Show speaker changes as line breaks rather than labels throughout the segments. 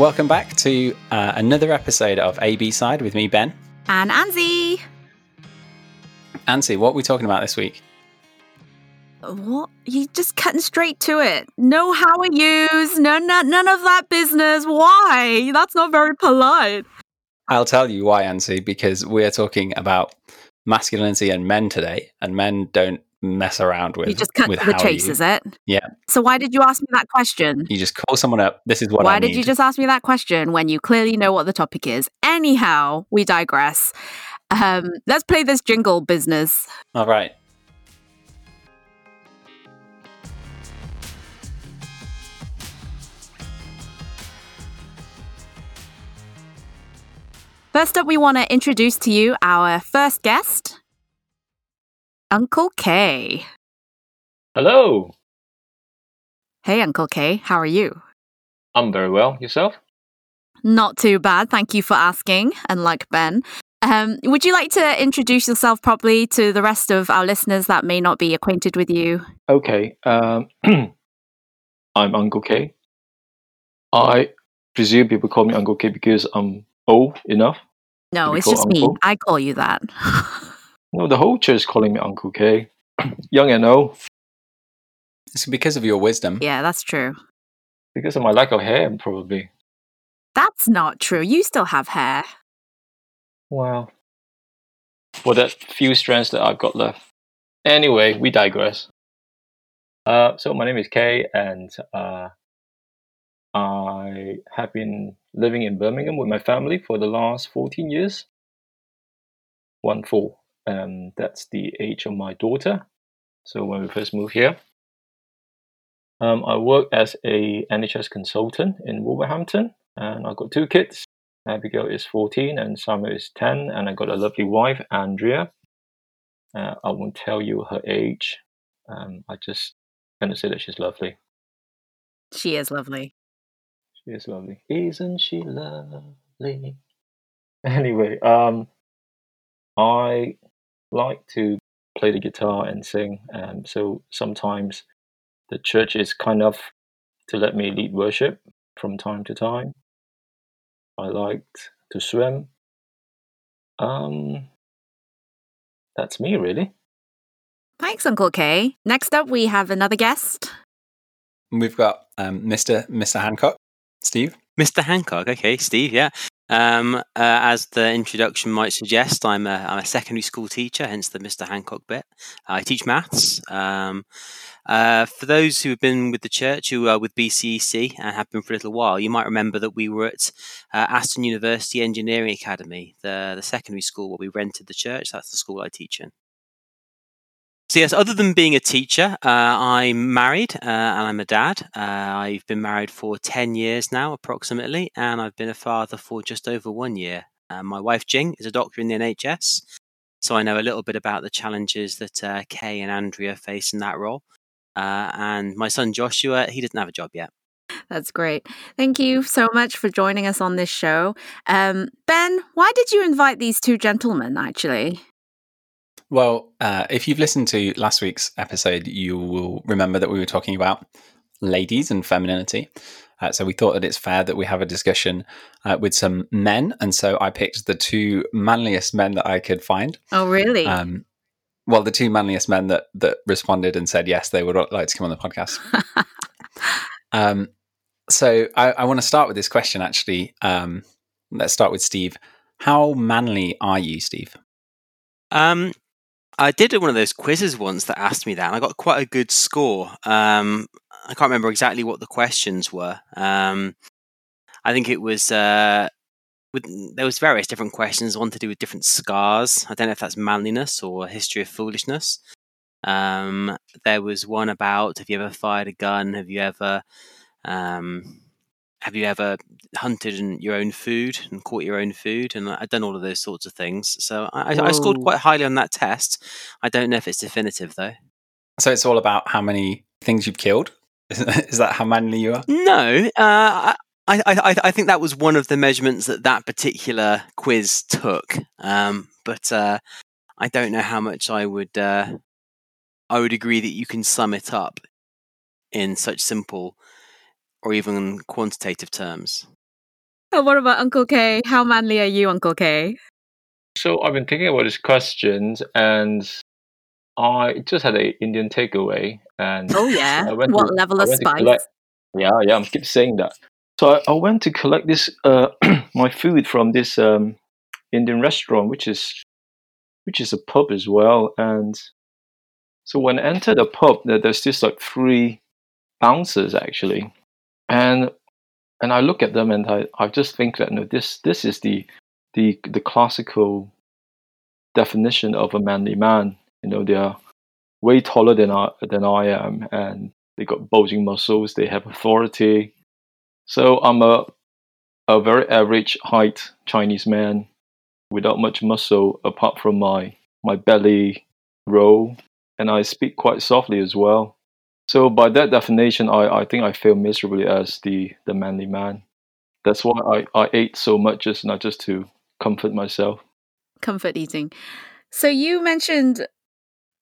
welcome back to uh, another episode of AB Side with me, Ben.
And Anzi.
Anzi, what are we talking about this week?
What? You just cutting straight to it. No how are yous, no, no, none of that business. Why? That's not very polite.
I'll tell you why, Anzi, because we're talking about masculinity and men today, and men don't mess around with.
You just cut
with
the chase,
you-
is it?
Yeah.
So why did you ask me that question?
You just call someone up. This is what
Why
I
did
need.
you just ask me that question when you clearly know what the topic is? Anyhow, we digress. Um, let's play this jingle business.
All right.
First up, we want to introduce to you our first guest, Uncle K.
Hello,
Hey, Uncle K, how are you?
I'm very well. Yourself?
Not too bad. Thank you for asking. Unlike Ben, um, would you like to introduce yourself properly to the rest of our listeners that may not be acquainted with you?
Okay. Um, I'm Uncle K. I presume people call me Uncle K because I'm old enough.
No, it's
called
just me. I call you that.
No, the whole church is calling me Uncle K. Young and old
It's because of your wisdom.
yeah, that's true.
because of my lack of hair, probably.
That's not true. You still have hair.
Wow. For that few strands that I've got left. Anyway, we digress. Uh, so my name is Kay, and uh, I have been living in Birmingham with my family for the last 14 years. One four. Um, that's the age of my daughter. So when we first moved here, um, I work as a NHS consultant in Wolverhampton, and I've got two kids. Abigail is 14 and Summer is 10, and I got a lovely wife, Andrea. Uh, I won't tell you her age. Um, I just gonna say that she's lovely.
She is lovely.
She is lovely. Isn't she lovely? Anyway, um, I like to play the guitar and sing. Um, so sometimes the church is kind of to let me lead worship from time to time. I liked to swim. Um, that's me, really.
Thanks, Uncle K. Next up, we have another guest.
We've got um, Mr. Mr. Hancock, Steve.
Mr. Hancock. Okay, Steve. Yeah. Um, uh, as the introduction might suggest, I'm a, I'm a secondary school teacher, hence the Mr. Hancock bit. I teach maths. Um, uh, for those who have been with the church, who are with BCEC and have been for a little while, you might remember that we were at uh, Aston University Engineering Academy, the the secondary school where we rented the church. That's the school I teach in. So yes, other than being a teacher, uh, I'm married uh, and I'm a dad. Uh, I've been married for ten years now, approximately, and I've been a father for just over one year. Uh, my wife Jing is a doctor in the NHS, so I know a little bit about the challenges that uh, Kay and Andrea face in that role. Uh, and my son Joshua, he doesn't have a job yet.
That's great. Thank you so much for joining us on this show. Um, ben, why did you invite these two gentlemen, actually?
Well, uh, if you've listened to last week's episode, you will remember that we were talking about ladies and femininity. Uh, so we thought that it's fair that we have a discussion uh, with some men, and so I picked the two manliest men that I could find.
Oh, really?
Um, well, the two manliest men that that responded and said yes, they would like to come on the podcast. um, so I, I want to start with this question. Actually, um, let's start with Steve. How manly are you, Steve?
Um, I did one of those quizzes once that asked me that, and I got quite a good score. Um, I can't remember exactly what the questions were. Um, I think it was uh, with there was various different questions. One to do with different scars. I don't know if that's manliness or history of foolishness. Um, there was one about have you ever fired a gun? Have you ever um, have you ever hunted in your own food and caught your own food? And I've done all of those sorts of things. So I, I- scored quite highly on that test. I don't know if it's definitive though.
So it's all about how many things you've killed. Is that how manly you are?
No, uh, I, I, I, I think that was one of the measurements that that particular quiz took. Um, but uh, I don't know how much I would. Uh, I would agree that you can sum it up in such simple or even quantitative terms.
And what about Uncle K? How manly are you, Uncle K?
So I've been thinking about this question, and I just had a Indian takeaway, and
Oh yeah.
I went
What
to-
level
I
of spice?
collect- yeah, yeah, I'm keep saying that. So I, I went to collect this uh, my food from this um, Indian restaurant, which is which is a pub as well. And so when I entered the pub, there, there's this like three bouncers actually, and and I look at them and I, I just think that no, this this is the the the classical definition of a manly man. You know, they are way taller than I than I am, and they got bulging muscles. They have authority. So I'm a a very average height Chinese man without much muscle apart from my my belly roll, and I speak quite softly as well. So by that definition, I, I think I fail miserably as the, the manly man. That's why I, I ate so much, just not just to comfort myself.
Comfort eating. So you mentioned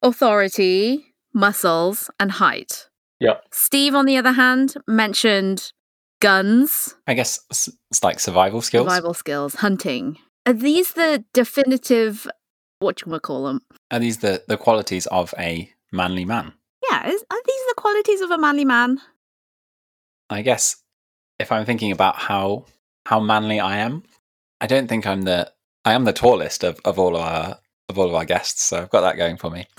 authority, muscles, and height.
Yeah.
Steve, on the other hand, mentioned guns,
I guess it's, it's like survival skills.
survival skills, hunting. Are these the definitive? What you want to call them?
Are these the, the qualities of a manly man?
Yeah, is, are these the qualities of a manly man?
I guess if I'm thinking about how how manly I am, I don't think I'm the I am the tallest of, of all of our of all of our guests, so I've got that going for me.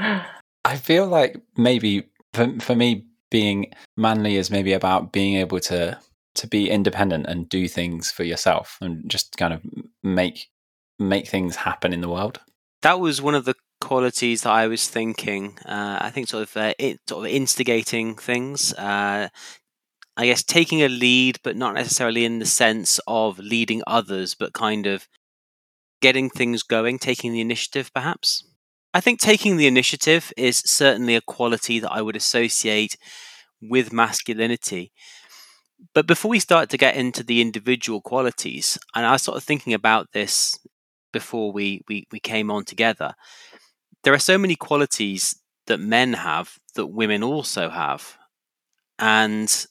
I feel like maybe for for me being manly is maybe about being able to to be independent and do things for yourself and just kind of make make things happen in the world.
That was one of the qualities that I was thinking. Uh, I think sort of uh, it, sort of instigating things. Uh, I guess taking a lead, but not necessarily in the sense of leading others, but kind of getting things going, taking the initiative, perhaps. I think taking the initiative is certainly a quality that I would associate with masculinity. But before we start to get into the individual qualities, and I was sort of thinking about this before we, we, we came on together, there are so many qualities that men have that women also have. And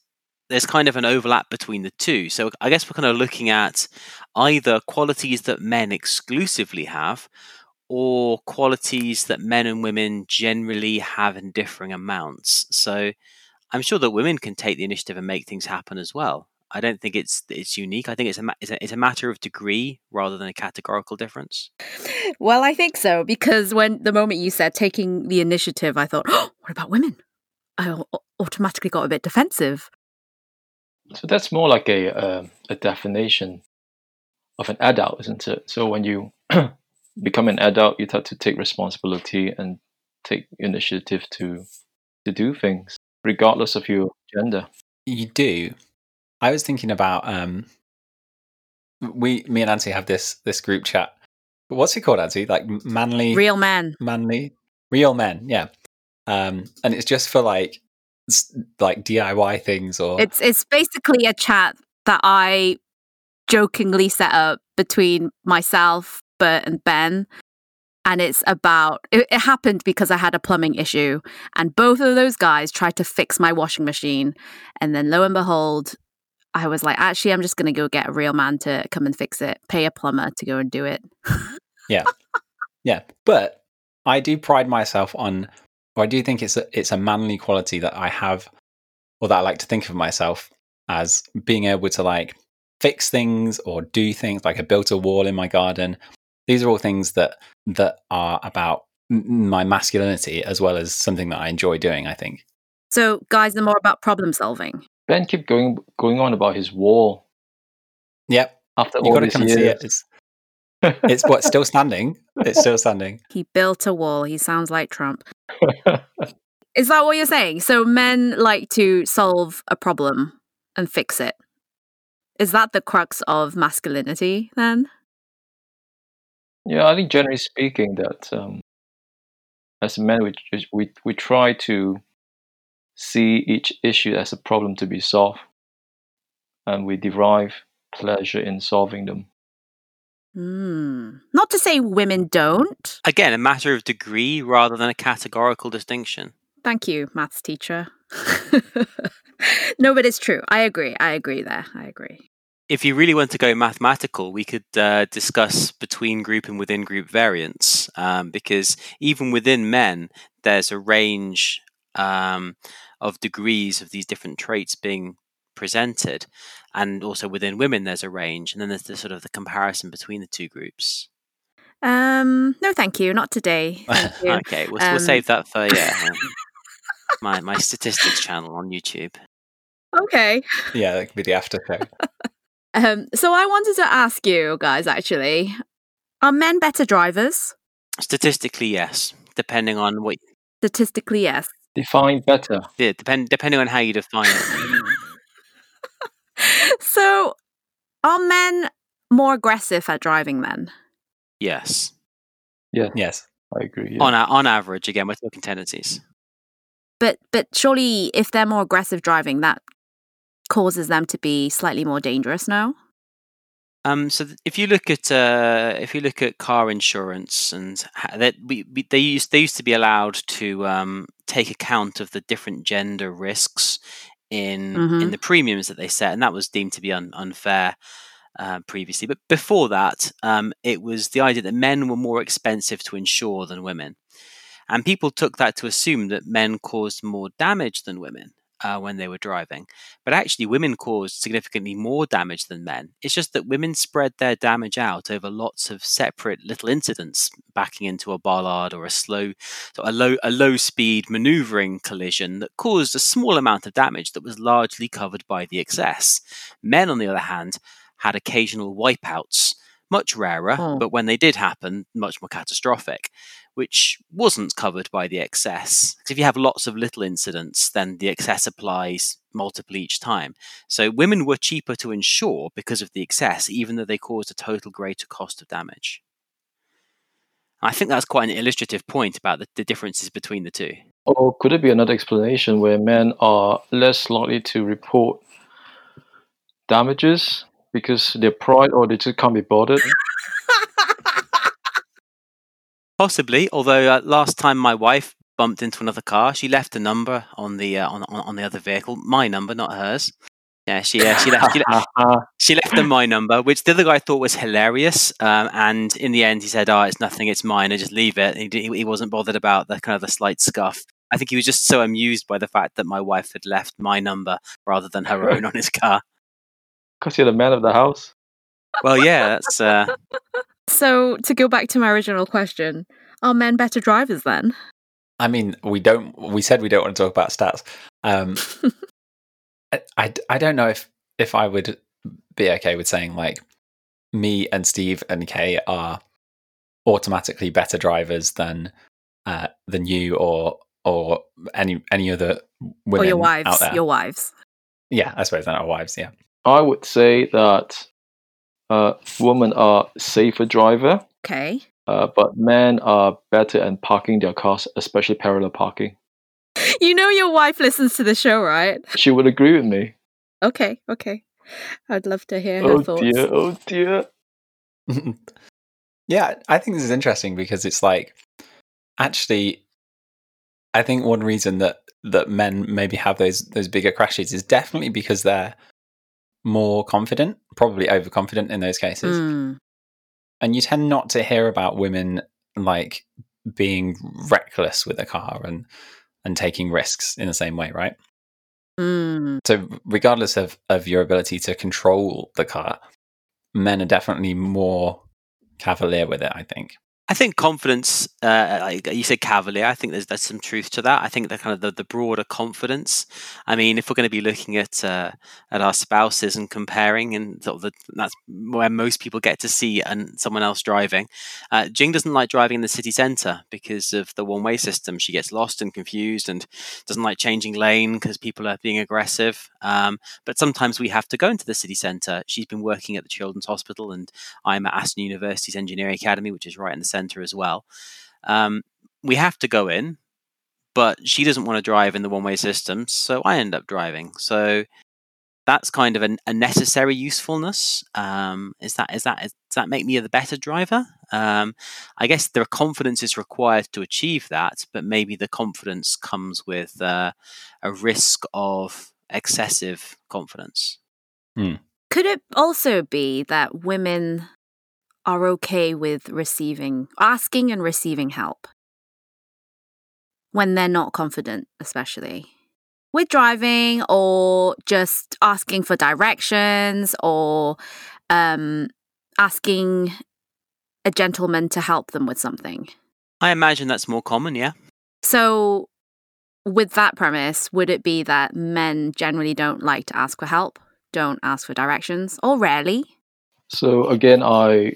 there's kind of an overlap between the two. So I guess we're kind of looking at either qualities that men exclusively have or qualities that men and women generally have in differing amounts. So I'm sure that women can take the initiative and make things happen as well. I don't think it's it's unique. I think it's a, it's a it's a matter of degree rather than a categorical difference.
Well, I think so because when the moment you said taking the initiative, I thought, oh, what about women? I automatically got a bit defensive.
So that's more like a um a definition of an adult, isn't it? So when you become an adult, you have to take responsibility and take initiative to to do things, regardless of your gender.
You do. I was thinking about um we me and Nancy have this this group chat. What's it called, Nancy? Like manly
Real men.
manly real men, yeah. Um and it's just for like like DIY things or
It's it's basically a chat that I jokingly set up between myself, Bert, and Ben. And it's about it, it happened because I had a plumbing issue, and both of those guys tried to fix my washing machine. And then lo and behold, I was like, actually, I'm just going to go get a real man to come and fix it, pay a plumber to go and do it.
Yeah, Yeah. but I do pride myself on, or I do think it's a it's a manly quality that I have, or that I like to think of myself as being able to like fix things or do things. Like I built a wall in my garden. These are all things that that are about m- my masculinity as well as something that I enjoy doing. I think.
So, guys, are more about problem solving.
Ben keep going going on about his wall
Yep,
after
you
all
got to
these
come and see
years.
it. It's it's what still standing. It's still standing.
He built a wall. He sounds like Trump. Is that what you're saying? So men like to solve a problem and fix it. Is that the crux of masculinity then?
Yeah, I think generally speaking that um, as men we, we we try to see each issue as a problem to be solved, and we derive pleasure in solving them.
Hmm. Not to say women don't.
Again, a matter of degree rather than a categorical distinction.
Thank you, maths teacher. no, but it's true. I agree. I agree there. I agree.
If you really want to go mathematical, we could uh, discuss between group and within group variance, um, because even within men, there's a range um, of degrees of these different traits being presented, and also within women, there's a range, and then there's the sort of the comparison between the two groups.
Um, no, thank you. Not today. Thank you.
Okay, we'll,
Um,
we'll save that for yeah, um, my my statistics channel on YouTube.
okay.
Yeah, that could be the after show.
Um, so I wanted to ask you guys actually, are men better drivers?
Statistically, yes, depending on what
Statistically, yes.
Define better.
yeah, depend depending on how you define it.
So are men more aggressive at driving then?
Yes, Yeah.
Yes.
I agree. yeah.
on a, on average, again, we're talking tendencies.
But but surely if they're more aggressive driving, that causes them to be slightly more dangerous, no?
Um, so if you look at uh, if you look at car insurance and ha- that we, we they used they used to be allowed to um, take account of the different gender risks in in
Mhm.
the premiums that they set, and that was deemed to be un- unfair uh, previously. But before that, um, it was the idea that men were more expensive to insure than women, and people took that to assume that men caused more damage than women. Uh, when they were driving, but actually, women caused significantly more damage than men. It's just that women spread their damage out over lots of separate little incidents, backing into a bollard or a slow, a low, a low speed maneuvering collision that caused a small amount of damage that was largely covered by the excess. Men, on the other hand, had occasional wipeouts, much rarer,
Oh.
but when they did happen, much more catastrophic, which wasn't covered by the excess. 'Cause if you have lots of little incidents, then the excess applies multiple each time. So women were cheaper to insure because of the excess, even though they caused a total greater cost of damage. I think that's quite an illustrative point about the, the differences between the two.
Or could it be another explanation where men are less likely to report damages because their pride or they just can't be bothered?
Possibly, although uh, last time my wife bumped into another car, she left a number on the uh, on, on on the other vehicle, my number, not hers. Yeah, she uh, she left she, le- she left them my number, which the other guy thought was hilarious. Um, and in the end, he said, "Oh, it's nothing, it's mine. I just leave it." He, d- he wasn't bothered about the kind of the slight scuff. I think he was just so amused by the fact that my wife had left my number rather than her own on his car.
Because you're the man of the house.
Well, yeah, that's uh,
So to go back to my original question, are men better drivers then?
I mean, we don't. We said we don't want to talk about stats. Um, I, I, I don't know if if I would be okay with saying like me and Steve and Kay are automatically better drivers than uh, than you or or any any other women
or your
out
wives?
there.
Your wives.
Yeah, I suppose not our wives. Yeah,
I would say that uh, women are safer driver,
Okay.
uh, but men are better at parking their cars, especially parallel parking.
You know your wife listens to the show, right?
She would agree with me.
Okay, okay. I'd love to hear her
Oh
thoughts.
dear, oh dear.
yeah. I think this is interesting because it's like actually, I think one reason that that men maybe have those those bigger crashes is definitely because they're more confident, probably overconfident in those cases.
Mm.
and you tend not to hear about women like being reckless with a car and and taking risks in the same way right
Mm.
so regardless of of your ability to control the car men are definitely more cavalier with it i think
I think confidence. Uh, you said, cavalier. I think there's there's some truth to that. I think the kind of the, the broader confidence. I mean, if we're going to be looking at uh, at our spouses and comparing, and sort of the, that's where most people get to see and someone else driving. Uh, Jing doesn't like driving in the city centre because of the one way system. She gets lost and confused, and doesn't like changing lane because people are being aggressive. Um, but sometimes we have to go into the city centre. She's been working at the Children's Hospital, and I'm at Aston University's Engineering Academy, which is right in the centre as well. Um, we have to go in, but she doesn't want to drive in the one way system, so I end up driving. So that's kind of an, a necessary usefulness. Um, is that is that is, does that make me the better driver? Um, I guess the confidence is required to achieve that, but maybe the confidence comes with uh, a risk of excessive confidence.
Could it also be that women are okay with receiving, asking and receiving help when they're not confident, especially with driving or just asking for directions or um, asking a gentleman to help them with something?
I imagine that's more common, yeah.
So, with that premise, would it be that men generally don't like to ask for help, don't ask for directions, or rarely?
So again, I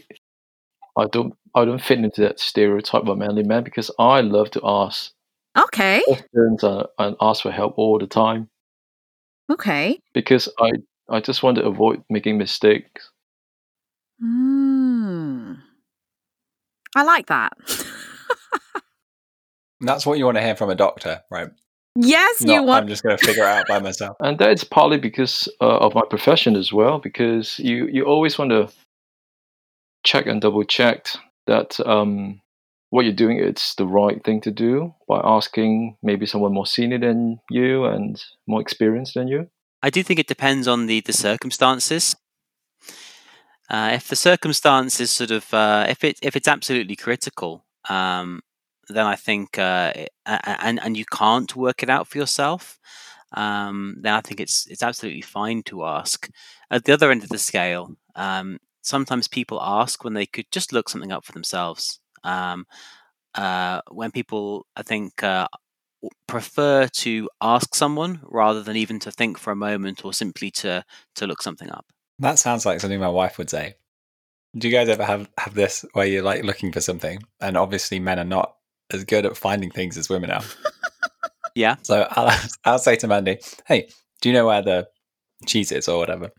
I don't I don't fit into that stereotype of a manly man because I love to ask
Okay,
questions and, and ask for help all the time
okay.
because I I just want to avoid making mistakes.
Hmm. I like that.
That's what you want to hear from a doctor, right?
yes,
Not,
you want.
I'm just going to figure it out by myself.
and that's partly because uh, of my profession as well because you you always want to check and double check that um, what you're doing is the right thing to do by asking maybe someone more senior than you and more experienced than you
I do think it depends on the the circumstances. Uh, if the circumstances sort of uh, if it if it's absolutely critical, um, then I think uh, and and you can't work it out for yourself, um, then I think it's it's absolutely fine to ask. At the other end of the scale, um, sometimes people ask when they could just look something up for themselves. Um, uh, when people, I think, uh, prefer to ask someone rather than even to think for a moment or simply to to look something up.
That sounds like something my wife would say. Do you guys ever have, have this where you're like looking for something and obviously men are not as good at finding things as women are?
Yeah.
So I'll, I'll say to Mandy, hey, do you know where the cheese is or whatever?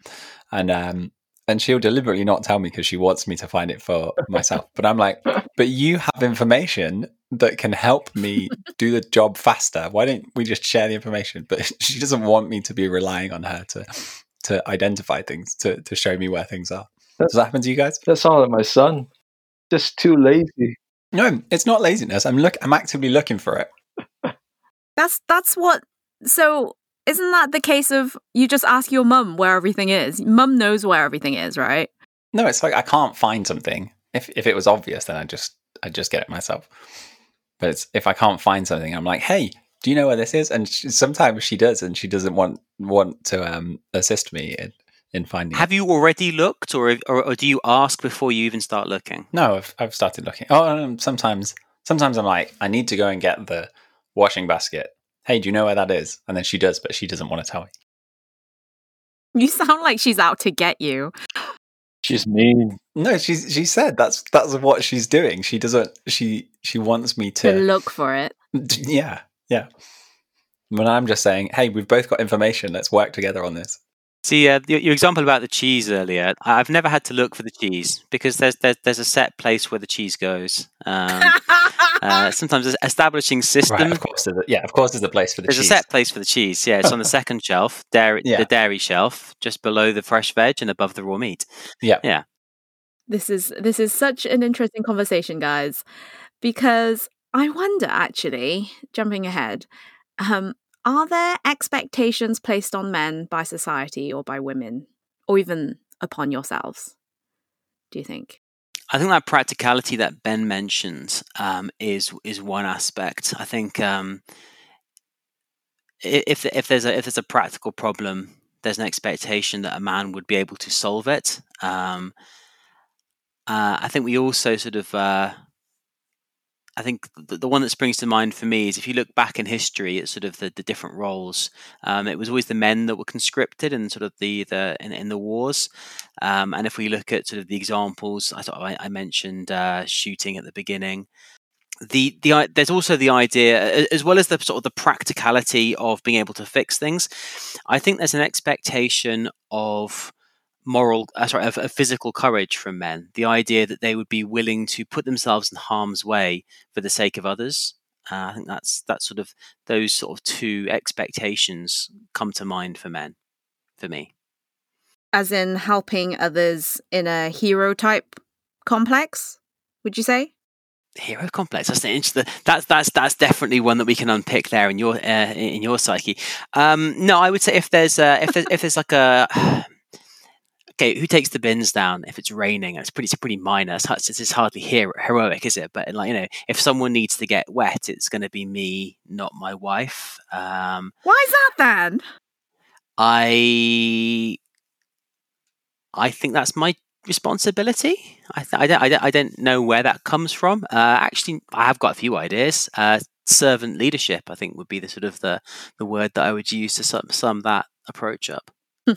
And um, and she'll deliberately not tell me because she wants me to find it for myself. But I'm like, but you have information that can help me do the job faster. Why don't we just share the information? But she doesn't want me to be relying on her to to identify things, to to show me where things are. Does that happen to you guys?
that sounds like my son just too lazy
No, it's not laziness. I'm look I'm actively looking for it.
That's that's what. So isn't that the case of you just ask your mum where everything is? Mum knows where everything is, right?
No, it's like I can't find something. If if it was obvious, then I just I just get it myself. But it's, if I can't find something, I'm like, hey, do you know where this is? And she, sometimes she does, and she doesn't want want to um, assist me in in finding.
Have
it.
you already looked, or, or or do you ask before you even start looking?
No, I've I've started looking. Oh, um, sometimes sometimes I'm like, I need to go and get the washing basket. Hey, do you know where that is? And then she does, but she doesn't want to tell me.
You sound like she's out to get you.
she's mean
No, she's she said that's that's what she's doing. She doesn't. She she wants me
To
to
look for it.
Yeah, yeah. When I'm just saying, hey, we've both got information. Let's work together on this.
See, uh, your, your example about the cheese earlier, I- I've never had to look for the cheese because there's there's, there's a set place where the cheese goes. Um, uh, sometimes establishing system.
Right, of course. There's a, yeah, of course. There's a place for the cheese.
There's
cheese.
a set place for the cheese. Yeah, it's on the second shelf, dairy,
Yeah.
the dairy shelf, just below the fresh veg and above the raw meat. Yeah, yeah.
This is this is such an interesting conversation, guys, because I wonder actually, jumping ahead, um, are there expectations placed on men by society or by women, or even upon yourselves? Do you think?
I think that practicality that Ben mentioned um, is is one aspect. I think um, if if there's a if there's a practical problem, there's an expectation that a man would be able to solve it. Um, uh, I think we also sort of. Uh, I think the, the one that springs to mind for me is if you look back in history at sort of the, the different roles, um, it was always the men that were conscripted and sort of the the in, in the wars. Um, and if we look at sort of the examples, I thought I, I mentioned uh, shooting at the beginning. The the there's also the idea, as well as the sort of the practicality of being able to fix things. I think there's an expectation of moral, uh, sorry, of, of physical courage from men. The idea that they would be willing to put themselves in harm's way for the sake of others. Uh, I think that's that sort of those sort of two expectations come to mind for men, for me.
As in helping others in a hero type complex? Would you say?
hero complex. That's interesting. That's that's that's definitely one that we can unpick there in your uh, in your psyche. Um, no, I would say if there's uh, if there's if there's like a okay, who takes the bins down if it's raining? It's pretty it's pretty minor. It's, it's, hardly hero, heroic, is it? But like you know, if someone needs to get wet, it's going to be me, not my wife. Um,
Why is that then?
I I think that's my responsibility. I, th- I, don't, I, don't, I don't know where that comes from. Uh, actually, I have got a few ideas. Uh, servant leadership, I think, would be the sort of the, the word that I would use to sum, sum that approach up.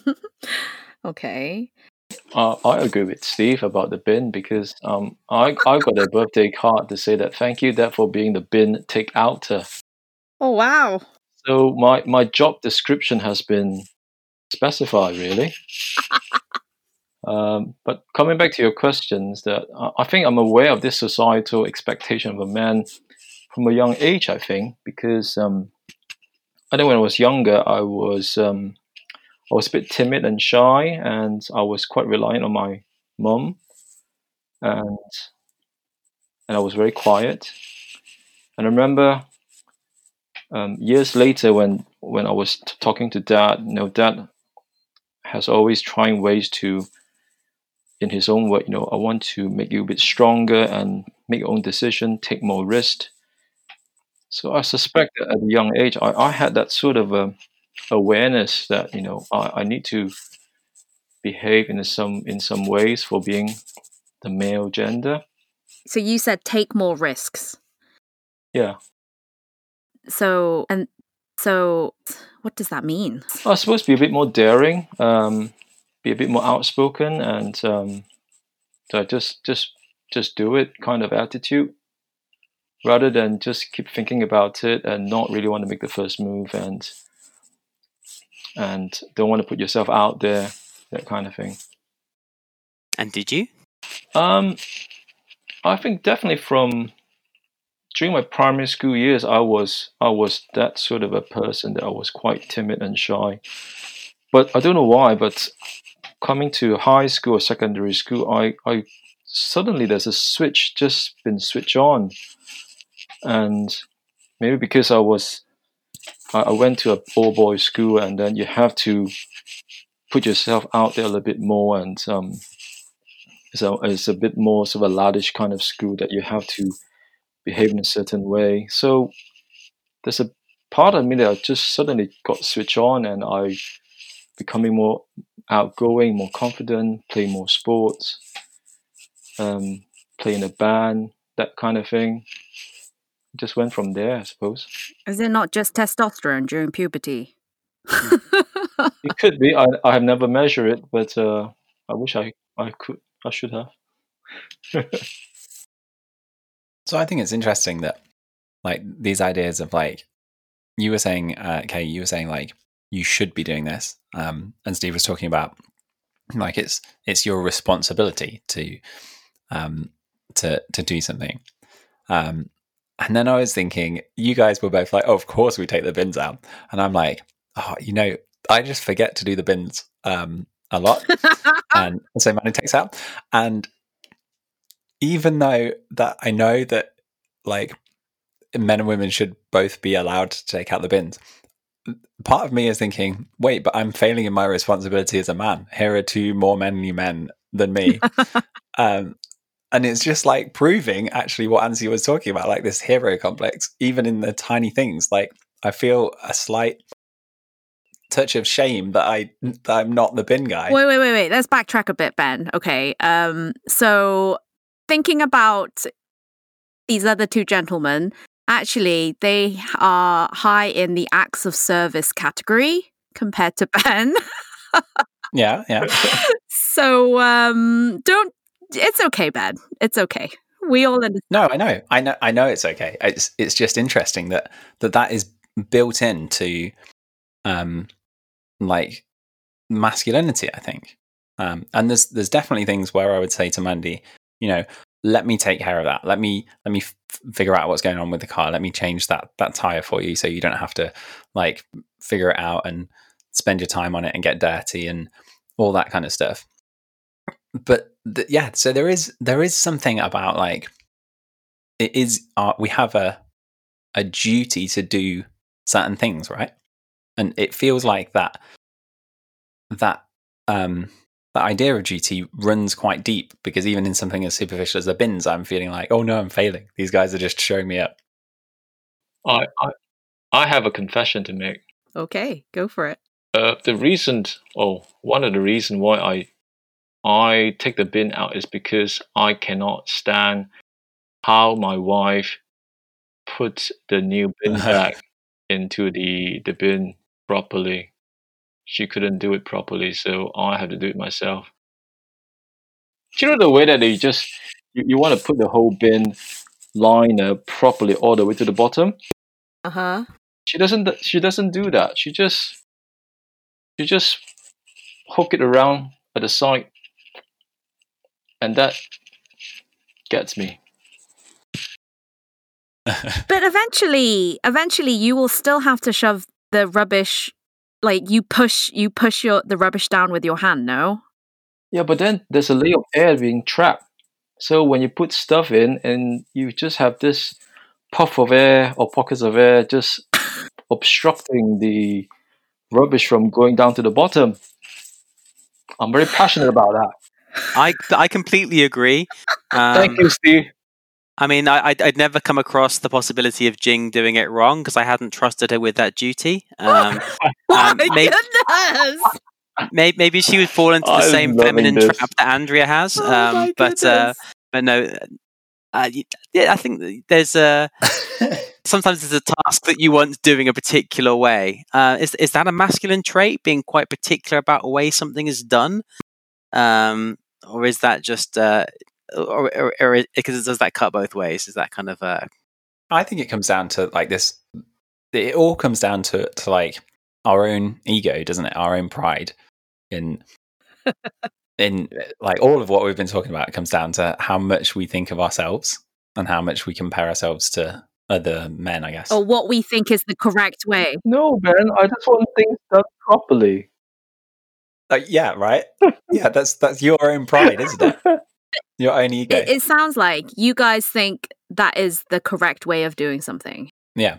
okay.
Uh, I agree with Steve about the bin because um, I, I got a birthday card to say that thank you, Dad, for being the bin take outer.
Oh, wow.
So my, my job description has been specified, really. Um, but coming back to your questions, that I think I'm aware of this societal expectation of a man from a young age. I think because um, I think when I was younger, I was um, I was a bit timid and shy, and I was quite reliant on my mum, and and I was very quiet. And I remember um, years later when when I was t- talking to dad, you know, dad has always trying ways to in his own word, you know, I want to make you a bit stronger and make your own decision, take more risk. So I suspect that at a young age, I, I had that sort of a awareness that you know I, I need to behave in some in some ways for being the male gender.
So you said take more risks.
Yeah.
So and so, what does that mean?
I suppose be a bit more daring. Um, be a bit more outspoken and um, so just just just do it kind of attitude rather than just keep thinking about it and not really want to make the first move and and don't want to put yourself out there that kind of thing.
And did you?
Um i think definitely from during my primary school years i was i was that sort of a person that i was quite timid and shy. But i don't know why but coming to high school or secondary school, I, I suddenly there's a switch just been switched on, and maybe because I was I, I went to a all boys school, and then you have to put yourself out there a little bit more, and um, it's a, it's a bit more sort of a laddish kind of school that you have to behave in a certain way. So there's a part of me that just suddenly got switched on, and I becoming more outgoing, more confident, play more sports, um, play in a band, that kind of thing. Just went from there, I suppose.
Is it not just testosterone during puberty?
it could be. I, I have never measured it, but uh, I wish I, I could. I should have.
so I think it's interesting that, like, these ideas of like, you were saying, uh, Kay, you were saying like you should be doing this. Um, and Steve was talking about like it's it's your responsibility to um, to to do something. Um, and then I was thinking, you guys were both like, "Oh, of course we take the bins out," and I'm like, "Oh, you know, I just forget to do the bins um, a lot." and so Mandy takes out, and even though that I know that like men and women should both be allowed to take out the bins, part of me is thinking, wait, but I'm failing in my responsibility as a man. Here are two more manly men than me. um, and it's just like proving actually what Ansi was talking about, like this hero complex, even in the tiny things. Like I feel a slight touch of shame that I that I'm not the bin guy.
Wait, wait, wait, wait. Let's backtrack a bit, Ben. Okay. Um, so thinking about these other two gentlemen, Actually, they are high in the acts of service category compared to Ben.
yeah, yeah.
so um, don't. It's okay, Ben. It's okay. We all understand.
No, I know. I know. I know it's okay. It's it's just interesting that that that is built into, um, like masculinity. I think. Um, and there's there's definitely things where I would say to Mandy, you know, let me take care of that. Let me let me f- figure out what's going on with the car. Let me change that that tire for you, so you don't have to like figure it out and spend your time on it and get dirty and all that kind of stuff. But th- yeah, so there is there is something about like it is our, we have a a duty to do certain things, right? And it feels like that that um that idea of duty runs quite deep because even in something as superficial as the bins, I'm feeling like, oh no, I'm failing. These guys are just showing me up.
I I, I have a confession to make.
Okay, go for it.
Uh, the reason, oh, one of the reasons why I I take the bin out is because I cannot stand how my wife puts the new bin bag into the the bin properly. She couldn't do it properly, so I have to do it myself. Do you know the way that they just you, you want to put the whole bin liner properly all the way to the bottom?
Uh huh.
She doesn't she doesn't do that. She just she just hook it around at the side and that gets me.
But eventually, eventually, you will still have to shove the rubbish. Like you push, you push your the rubbish down with your hand. No.
Yeah, but then there's a layer of air being trapped. So when you put stuff in and you just have this puff of air or pockets of air just obstructing the rubbish from going down to the bottom. I'm very passionate about that.
I I completely agree. Um,
Thank you, Steve.
I mean, I, I'd, I'd never come across the possibility of Jing doing it wrong because I hadn't trusted her with that duty. Um,
My
Um, may-
goodness!
maybe, maybe she would fall into the
I'm
same feminine
this.
trap that Andrea has.
Oh
um,
my
but uh,
goodness.
but no, uh, yeah, I think there's a sometimes there's a task that you want doing a particular way. Uh, is is that a masculine trait, being quite particular about the way something is done, um, or is that just uh, or, or, or because does that cut both ways? Is that kind of uh,
I think it comes down to like this. It all comes down to to like our own ego, doesn't it? Our own pride in in like all of what we've been talking about comes down to how much we think of ourselves and how much we compare ourselves to other men. I guess.
or what we think is the correct way.
No, Ben, I just want things done properly.
Uh, yeah, right. yeah, that's that's your own pride, isn't it? Your own ego.
It, it sounds like you guys think that is the correct way of doing something,
yeah.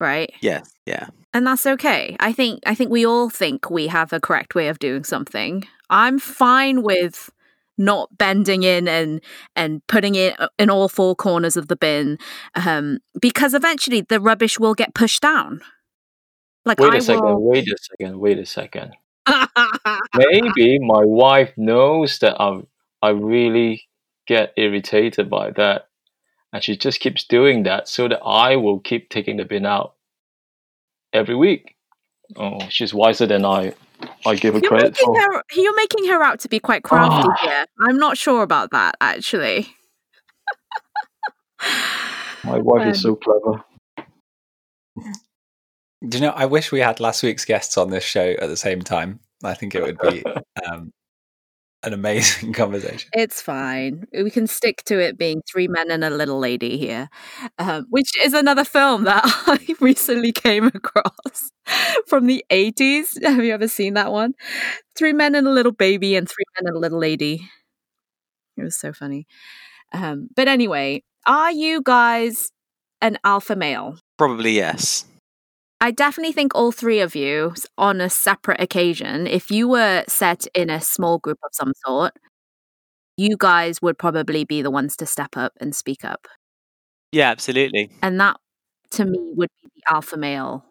right?
yeah yeah
And that's okay. I think I think we all think we have a correct way of doing something. I'm fine with not bending in and and putting it in all four corners of the bin um, because eventually the rubbish will get pushed down. Like
Wait
I
a second,
will.
wait a second, wait a second. Maybe my wife knows that I I really get irritated by that, and she just keeps doing that so that I will keep taking the bin out every week. Oh, she's wiser than I. I give her
You're
credit
making
for.
her you're making her out to be quite crafty
Ah.
here. I'm not sure about that actually.
My wife
Um,
is so clever.
Do you know? I wish we had last week's guests on this show at the same time. I think it would be um, an amazing conversation.
It's fine. We can stick to it being three men and a little lady here, um, which is another film that I recently came across from the 80s. Have you ever seen that one? Three men and a little baby, and three men and a little lady. It was so funny. Um, but anyway, are you guys an alpha male?
probably yes
I definitely think all three of you, on a separate occasion, if you were set in a small group of some sort, you guys would probably be the ones to step up and speak up.
yeah absolutely
And that, to me, would be the alpha male.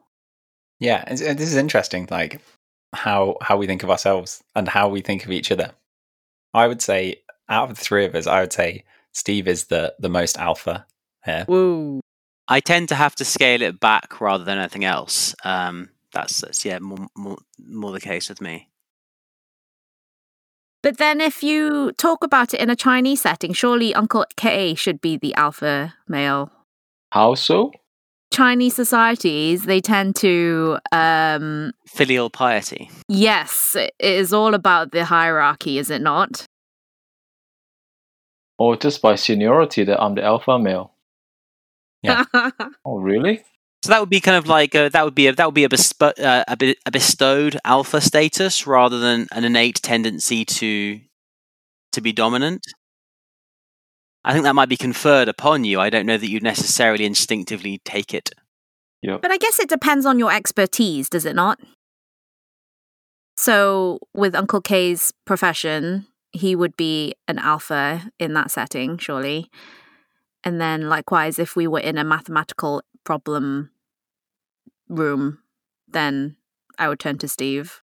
Yeah, it's, this is interesting. Like how how we think of ourselves and how we think of each other. I would say out of the three of us, I would say Steve is the the most alpha here.
Whoa.
I tend to have to scale it back rather than anything else. Um, that's, that's yeah, more, more more the case with me.
But then, if you talk about it in a Chinese setting, surely Uncle K should be the alpha male.
How so?
Chinese societies, they tend to, um,
Filial piety.
yes, it is all about the hierarchy, is it not?
Or just by seniority that I'm the alpha male?
Yeah.
Oh, really?
So that would be kind of like a, that would be a, that would be a, bespo- uh, a, be- a bestowed alpha status rather than an innate tendency to to be dominant. I think that might be conferred upon you. I don't know that you necessarily instinctively take it.
Yep.
But I guess it depends on your expertise, does it not? So, with Uncle K's profession, he would be an alpha in that setting, surely. And then, likewise, if we were in a mathematical problem room, then I would turn to Steve.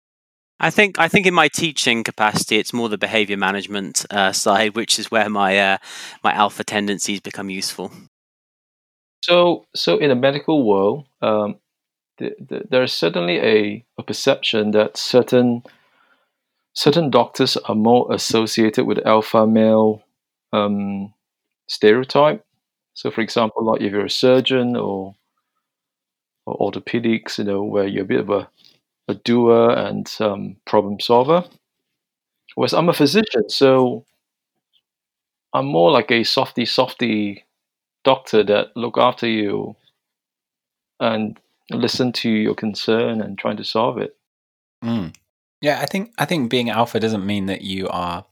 I think I think in my teaching capacity, it's more the behavior management uh, side, which is where my uh, my alpha tendencies become useful.
So, so in the medical world, um, th- th- there is certainly a, a perception that certain certain doctors are more associated with alpha male um, stereotype. So, for example, like if you're a surgeon or or orthopedics, you know, where you're a bit of a, a doer and um, problem solver. Whereas I'm a physician, so I'm more like a softy, softy doctor that look after you and listen to your concern and trying to solve it.
Mm. Yeah, I think I think being alpha doesn't mean that you are.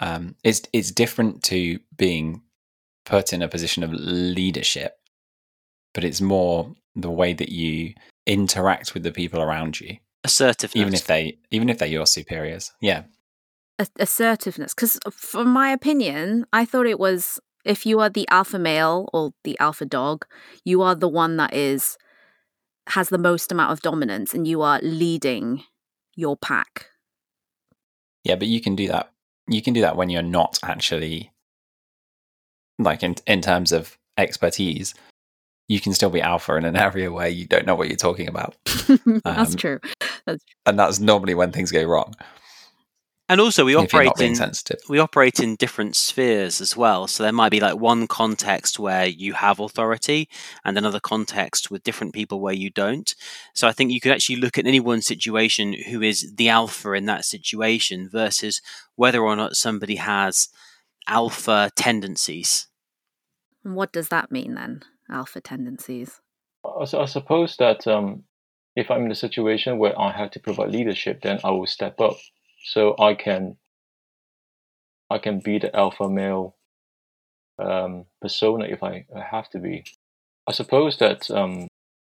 Um, it's it's different to being put in a position of leadership, but it's more the way that you interact with the people around you,
Assertiveness.
even if they even if they're your superiors. Yeah,
assertiveness. Because, from my opinion, I thought it was if you are the alpha male or the alpha dog, you are the one that is has the most amount of dominance and you are leading your pack.
yeah, but you can do that. You can do that when you're not actually like in in terms of expertise. You can still be alpha in an area where you don't know what you're talking about,
That's
Um,
true. That's
and that's normally when things go wrong.
and also we operate in
sensitive.
we operate in different spheres as well. So there might be like one context where you have authority and another context with different people where you don't. So I think you could actually look at any one situation who is the alpha in that situation versus whether or not somebody has alpha tendencies.
what does that mean then? Alpha tendencies.
I, I suppose that um, if I'm in a situation where I have to provide leadership, then I will step up so I can I can be the alpha male um, persona if I I have to be. I suppose that um,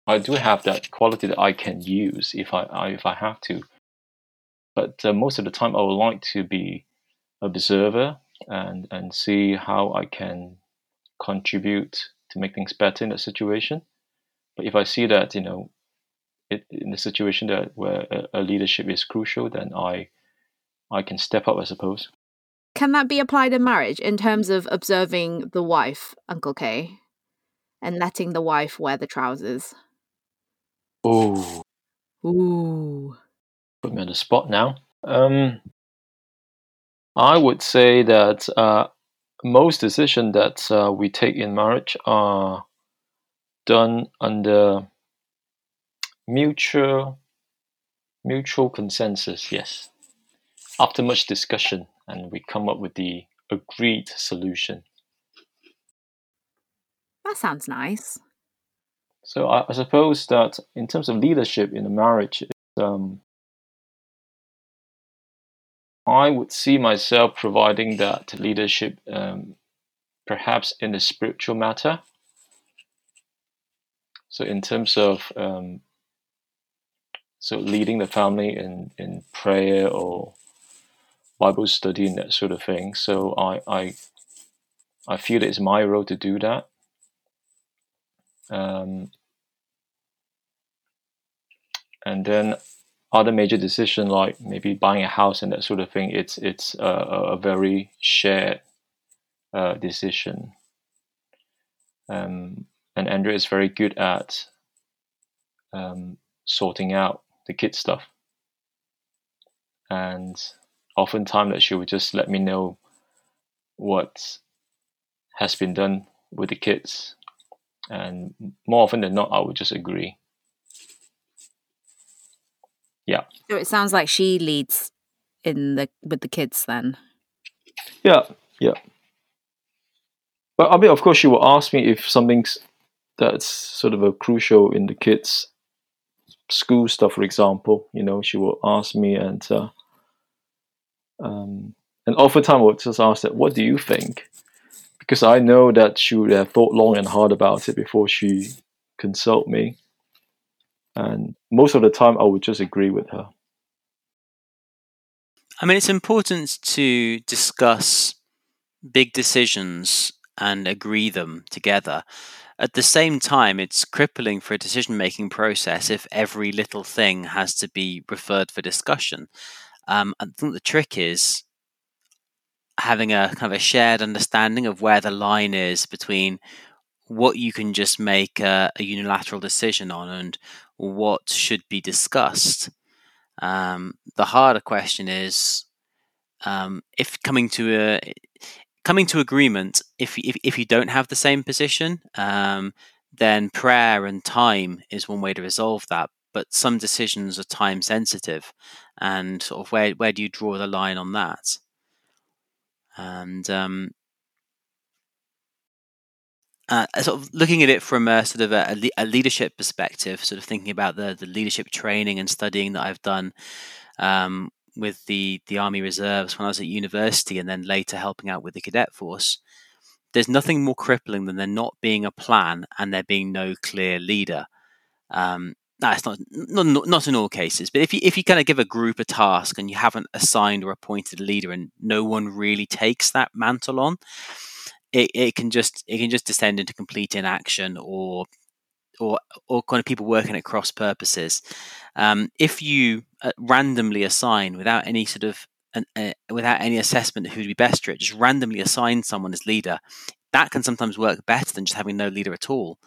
I do have that quality that I can use if I, I if I have to. But uh, most of the time, I would like to be observer and and see how I can contribute to make things better in that situation. But if I see that you know, it, in the situation that where a, a leadership is crucial, then I I can step up, I suppose.
Can that be applied in marriage in terms of observing the wife, Uncle K, and letting the wife wear the trousers?
Oh,
Ooh.
put me on the spot now. Um, I would say that uh, most decisions that uh, we take in marriage are done under mutual mutual consensus. Yes, after much discussion, and we come up with the agreed solution.
That sounds nice.
So I, I suppose that in terms of leadership in a marriage, it's, um, I would see myself providing that leadership, um, perhaps in the spiritual matter. So in terms of um, so leading the family in, in prayer or Bible study and that sort of thing. So I I, I feel it's my role to do that. Um, and then other major decision like maybe buying a house and that sort of thing it's it's a, a very shared uh, decision. Um, and andrea is very good at um, sorting out the kid stuff. And oftentimes that she would just let me know what has been done with the kids. And more often than not i would just agree
So it sounds like she leads in the with the kids then.
Yeah, yeah. But I mean, of course, she will ask me if something's that's sort of a crucial in the kids' school stuff, for example. You know, she will ask me, and uh, um, and I will just ask that, "What do you think?" because I know that she would have thought long and hard about it before she consult me. And most of the time, I would just agree with her.
I mean, it's important to discuss big decisions and agree them together. At the same time, it's crippling for a decision making process if every little thing has to be referred for discussion. Um, I think the trick is having a kind of a shared understanding of where the line is between what you can just make a, a unilateral decision on and what should be discussed. Um, the harder question is um, if coming to a coming to agreement. If, if if you don't have the same position, um, then prayer and time is one way to resolve that. But some decisions are time sensitive, and sort of where where do you draw the line on that? And um, uh, sort of looking at it from a sort of a, a, leadership perspective, sort of thinking about the the leadership training and studying that I've done um, with the the Army Reserves when I was at university, and then later helping out with the Cadet Force. There's nothing more crippling than there not being a plan and there being no clear leader. Um, that's not, not not in all cases, but if you if you kind of give a group a task and you haven't assigned or appointed a leader and no one really takes that mantle on, it, it can just it can just descend into complete inaction or or or kind of people working at cross purposes. Um, if you uh, randomly assign without any sort of uh, without any assessment of who would be best for it, just randomly assign someone as leader, that can sometimes work better than just having no leader at all.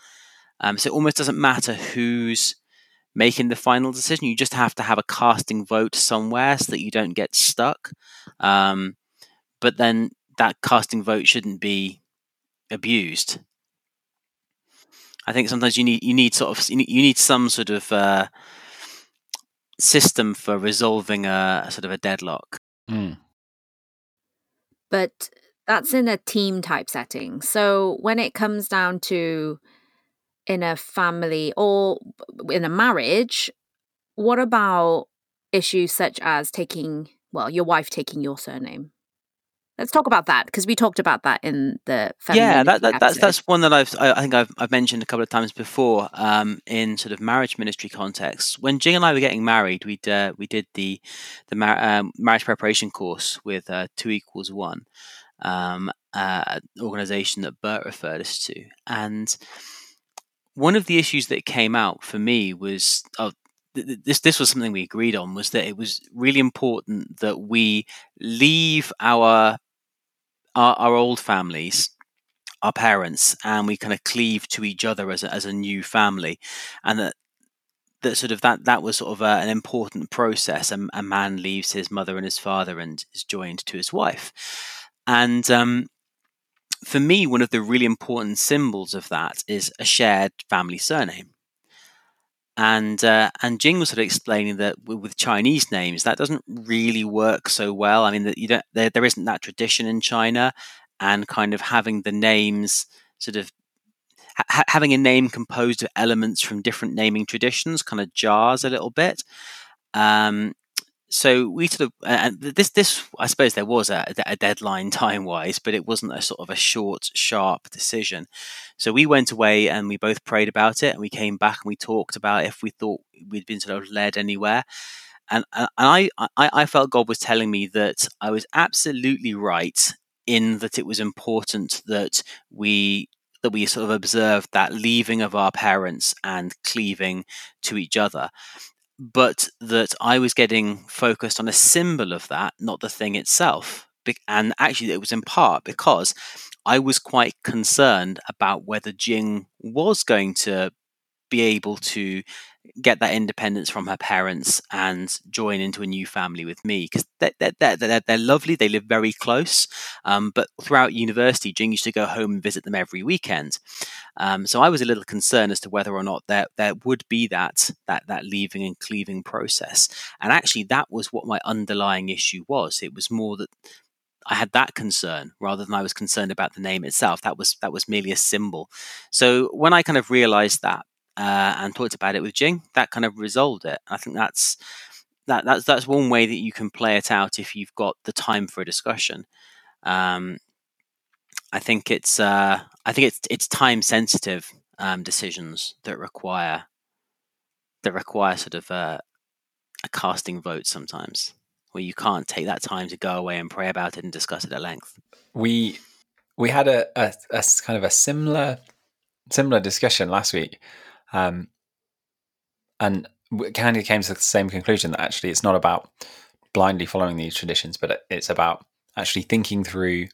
Um, so it almost doesn't matter who's making the final decision. You just have to have a casting vote somewhere so that you don't get stuck. Um, but then that casting vote shouldn't be abused. I think sometimes you need you need sort of you need, you need some sort of uh, system for resolving a, a, sort of a deadlock. Mm.
But that's in a team type setting. So when it comes down to in a family or in a marriage, what about issues such as taking, well, your wife taking your surname? Let's talk about that because we talked about that in the
yeah. That, that, that's that's one that I've I think I've I've mentioned a couple of times before um, in sort of marriage ministry contexts. When Jing and I were getting married, we uh, we did the the mar- um, marriage preparation course with uh, two equals one um, uh, organization that Bert referred us to, and one of the issues that came out for me was oh, this this was something we agreed on was that it was really important that we leave our our, our old families our parents and we kind of cleave to each other as a, as a new family and that that sort of that that was sort of a, an important process a, a, man leaves his mother and his father and is joined to his wife and um, for me, one of the really important symbols of that is a shared family surname. And uh, and Jing was sort of explaining that with Chinese names that doesn't really work so well. I mean, that you don't there, there isn't that tradition in China, and kind of having the names sort of ha- having a name composed of elements from different naming traditions kind of jars a little bit. Um, so we sort of and this this I suppose there was a, a deadline time wise, but it wasn't a sort of a short, sharp decision. So we went away and we both prayed about it, and we came back and we talked about if we thought we'd been sort of led anywhere. And, uh, and I, I I felt God was telling me that I was absolutely right in that it was important that we that we sort of observed that leaving of our parents and cleaving to each other but that I was getting focused on a symbol of that, not the thing itself. And actually, it was in part because I was quite concerned about whether Jing was going to be able to get that independence from her parents and join into a new family with me because they're, they're, they're, they're, lovely. They live very close. Um, but throughout university, Jing used to go home and visit them every weekend. Um, so I was a little concerned as to whether or not there, there would be that, that, that leaving and cleaving process. And actually, that was what my underlying issue was. It was more that I had that concern rather than I was concerned about the name itself. That was that was merely a symbol. So when I kind of realized that, uh, and talked about it with Jing, that kind of resolved it. I think that's that that's that's one way that you can play it out if you've got the time for a discussion. Um, I think it's uh, I think it's it's time sensitive um, decisions that require that require sort of uh, a casting vote sometimes, where you can't take that time to go away and pray about it and discuss it at length.
We we had a, a, a kind of a similar similar discussion last week, um, and kind of came to the same conclusion that actually it's not about blindly following these traditions, but it's about actually thinking through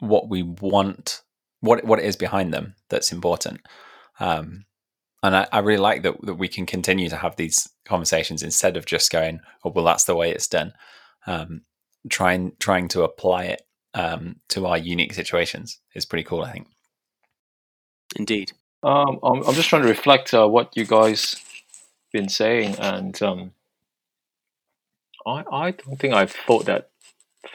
what we want, what what it is behind them that's important. Um, and I, I, really like that that we can continue to have these conversations instead of just going, "Oh, well, that's the way it's done." Um, trying trying to apply it um, to our unique situations is pretty cool. I think.
Indeed.
Um, I'm, I'm just trying to reflect uh, what you guys been saying, and um, I I don't think I've thought that